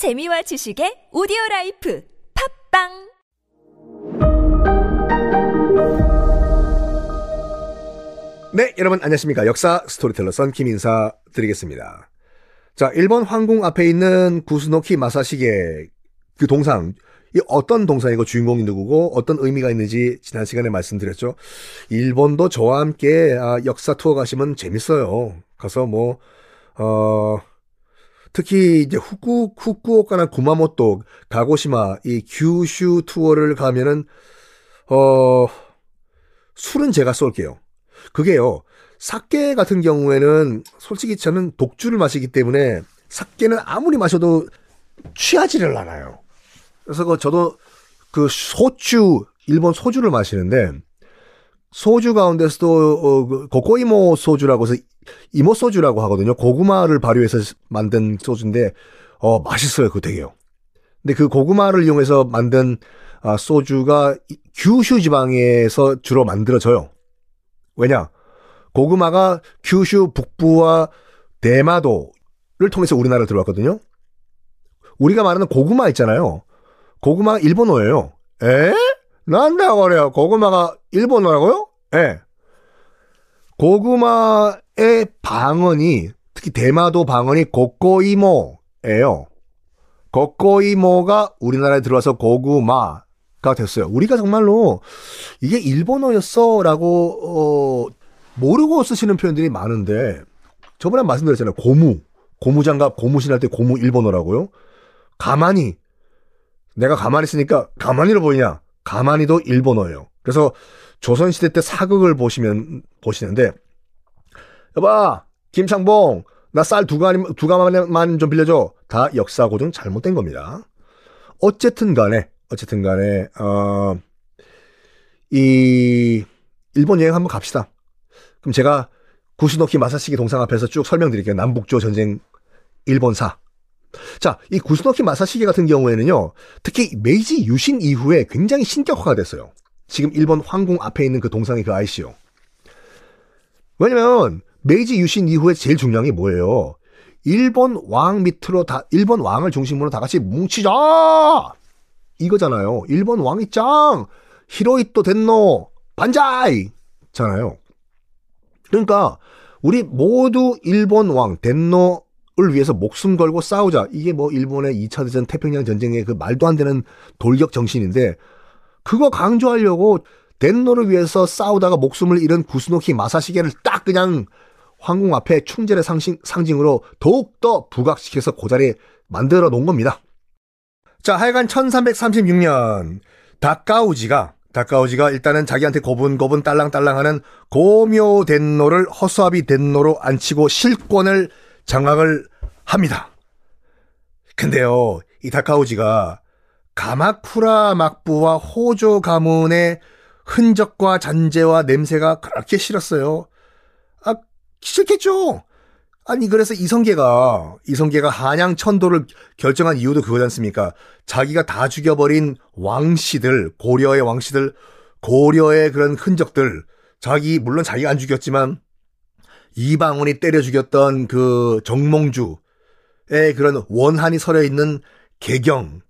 재미와 지식의 오디오 라이프 팟빵 네, 여러분 안녕하십니까. 역사 스토리텔러 썬킴 인사 드리겠습니다. 자, 일본 황궁 앞에 있는 구스노키 마사시게 그 동상, 이 어떤 동상이고 주인공이 누구고 어떤 의미가 있는지 지난 시간에 말씀드렸죠. 일본도 저와 함께 아, 역사 투어 가시면 재밌어요. 가서 뭐, 어, 특히 이제 후쿠, 후쿠오카나 구마모토, 가고시마, 이 규슈 투어를 가면은, 어, 술은 제가 쏠게요. 그게요. 사케 같은 경우에는 솔직히 저는 독주를 마시기 때문에 사케는 아무리 마셔도 취하지를 않아요. 그래서 그 저도 그 소주 일본 소주를 마시는데 소주 가운데서도 어, 그 고코이모 소주라고 해서 이모 소주라고 하거든요. 고구마를 발효해서 만든 소주인데 어 맛있어요. 그거 되게요. 근데 그 고구마를 이용해서 만든 아, 소주가 규슈 지방에서 주로 만들어져요. 왜냐? 고구마가 규슈 북부와 대마도를 통해서 우리나라를 들어왔거든요. 우리가 말하는 고구마 있잖아요. 고구마가 일본어예요. 에? 난다 그래요. 고구마가 일본어라고요? 예. 고구마의 방언이 특히 대마도 방언이 고꼬이모예요. 고꼬이모가 우리나라에 들어와서 고구마가 됐어요. 우리가 정말로 이게 일본어였어라고 어, 모르고 쓰시는 표현들이 많은데 저번에 말씀드렸잖아요. 고무, 고무장갑, 고무신 할 때 고무 일본어라고요. 가만히 내가 가만히 있으니까 가만히로 보이냐? 가만히도 일본어예요. 그래서 조선시대 때 사극을 보시면 보시는데 여봐 김창봉 나 쌀 두 가만 두 가마만 좀 빌려줘. 다 역사 고증 잘못된 겁니다. 어쨌든 간에 어쨌든 간에 어, 이 일본 여행 한번 갑시다. 그럼 제가 구스노키 마사시기 동상 앞에서 쭉 설명드릴게요. 남북조 전쟁 일본사. 자, 이 구스노키 마사시게 같은 경우에는요, 특히 메이지 유신 이후에 굉장히 신격화가 됐어요. 지금 일본 황궁 앞에 있는 그 동상이 그 아저씨요. 왜냐면, 메이지 유신 이후에 제일 중요한 게 뭐예요? 일본 왕 밑으로 다, 일본 왕을 중심으로 다 같이 뭉치자! 이거잖아요. 일본 왕이 짱! 히로히토 天皇! 万歳! 잖아요. 그러니까, 우리 모두 일본 왕, 덴노 을 위해서 목숨 걸고 싸우자. 이게 뭐 일본의 2차 대전 태평양 전쟁의 그 말도 안 되는 돌격 정신인데 그거 강조하려고 덴노를 위해서 싸우다가 목숨을 잃은 구스노키 마사시계를 딱 그냥 황궁 앞에 충절의 상징, 상징으로 더욱더 부각시켜서 고자리에 만들어 놓은 겁니다. 자, 하여간 1336년 다카우지가 다카우지가 일단은 자기한테 고분고분 딸랑딸랑하는 고묘 덴노를 허수아비 덴노로 앉히고 실권을 장악을 합니다. 근데요, 이 다카오지가 가마쿠라 막부와 호조 가문의 흔적과 잔재와 냄새가 그렇게 싫었어요. 아, 싫겠죠? 아니, 그래서 이성계가, 이성계가 한양 천도를 결정한 이유도 그거지 않습니까? 자기가 다 죽여버린 왕씨들, 고려의 왕씨들, 고려의 그런 흔적들, 자기, 물론 자기가 안 죽였지만, 이방원이 때려 죽였던 그 정몽주 의 그런 원한이 서려 있는 개경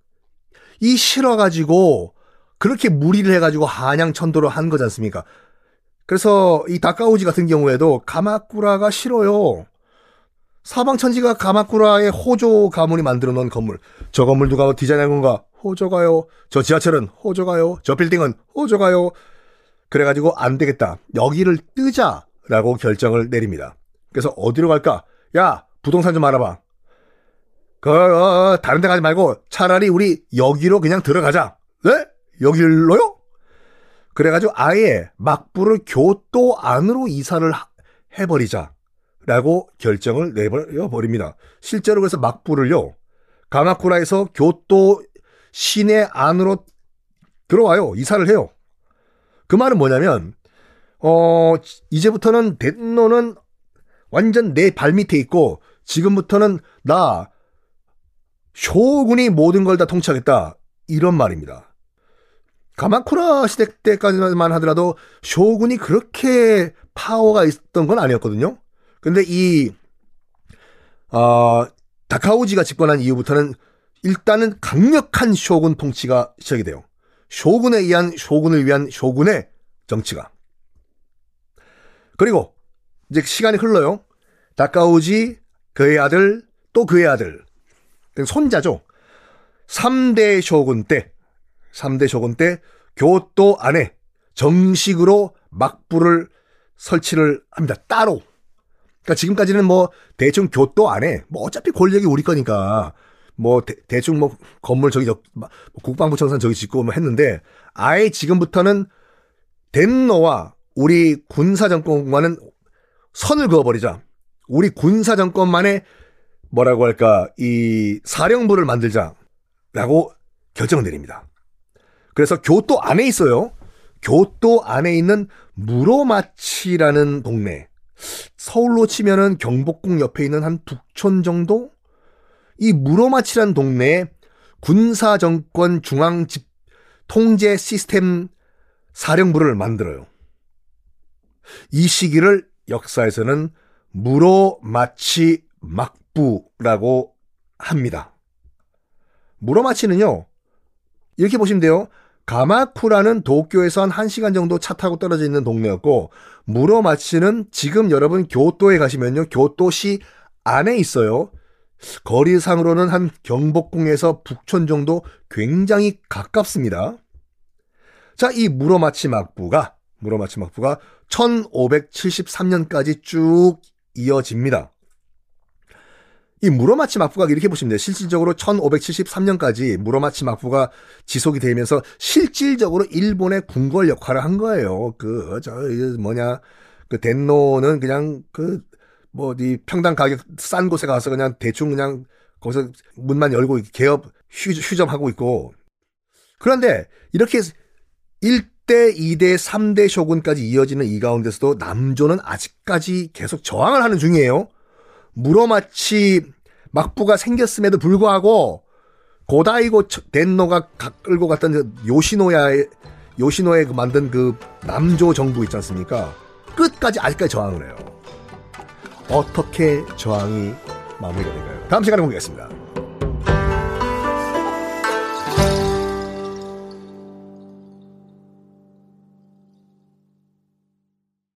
이 실어 가지고 그렇게 무리를 해 가지고 한양 천도로 한 거지 않습니까? 그래서 이 다카오지 같은 경우에도 가마쿠라가 싫어요. 사방천지가 가마쿠라의 호조 가문이 만들어 놓은 건물. 저 건물 누가 디자인한 건가? 호조가요. 저 지하철은 호조가요. 저 빌딩은 호조가요. 그래가지고 안 되겠다. 여기를 뜨자. 라고 결정을 내립니다. 그래서 어디로 갈까? 야, 부동산 좀 알아봐. 그, 어, 다른 데 가지 말고 차라리 우리 여기로 그냥 들어가자. 네? 여기로요? 그래가지고 아예 막부를 교토 안으로 이사를 해버리자. 라고 결정을 내버려버립니다. 실제로 그래서 막부를요, 가마쿠라에서 교토 시내 안으로 들어와요. 이사를 해요. 그 말은 뭐냐면, 어, 이제부터는 덴노는 완전 내 발밑에 있고, 지금부터는 나, 쇼군이 모든 걸 다 통치하겠다. 이런 말입니다. 가마쿠라 시대 때까지만 하더라도 쇼군이 그렇게 파워가 있었던 건 아니었거든요. 근데 이, 어, 다카오지가 집권한 이후부터는 일단은 강력한 쇼군 통치가 시작이 돼요. 쇼군에 의한 쇼군을 위한 쇼군의 정치가. 그리고 이제 시간이 흘러요. 다카오지 그의 아들 또 그의 아들 손자죠. 3대 쇼군 때 3대 쇼군 때 교토 안에 정식으로 막부를 설치를 합니다. 따로. 그러니까 지금까지는 뭐 대충 교토 안에 뭐 어차피 권력이 우리 거니까 뭐 대, 충뭐 건물 저기 저뭐 국방부 청산 저기 짓고 뭐 했는데 아예 지금부터는 덴노와 우리 군사 정권과는 선을 그어버리자. 우리 군사 정권만의 뭐라고 할까 이 사령부를 만들자라고 결정을 내립니다. 그래서 교토 안에 있어요. 교토 안에 있는 무로마치라는 동네. 서울로 치면은 경복궁 옆에 있는 한 북촌 정도? 이 무로마치라는 동네에 군사정권 중앙 집 통제 시스템 사령부를 만들어요. 이 시기를 역사에서는 무로마치 막 부라고 합니다. 무로마치는요, 이렇게 보시면 돼요. 가마쿠라는 도쿄에서 한 1시간 정도 차 타고 떨어져 있는 동네였고 무로마치는 지금 여러분 교토에 가시면요. 교토시 안에 있어요. 거리상으로는 한 경복궁에서 북촌 정도 굉장히 가깝습니다. 자, 이 무로마치 막부가 무로마치 막부가 1573년까지 쭉 이어집니다. 이 무로마치 막부가 이렇게 보시면 돼요. 실질적으로 1573년까지 무로마치 막부가 지속이 되면서 실질적으로 일본의 궁궐 역할을 한 거예요. 그, 저, 뭐냐, 그 덴노는 그냥 그, 뭐, 이 평당 가격 싼 곳에 가서 그냥 대충 그냥 거기서 문만 열고 개업 휴, 휴점하고 있고. 그런데 이렇게 1대, 2대, 3대 쇼군까지 이어지는 이 가운데서도 남조는 아직까지 계속 저항을 하는 중이에요. 무로마치 막부가 생겼음에도 불구하고 고다이고 덴노가 끌고 갔던 그 요시노야의 요시노에 그 만든 그 남조 정부 있지 않습니까? 끝까지 아직까지 저항을 해요. 어떻게 저항이 마무리가 될까요? 다음 시간에 보겠습니다.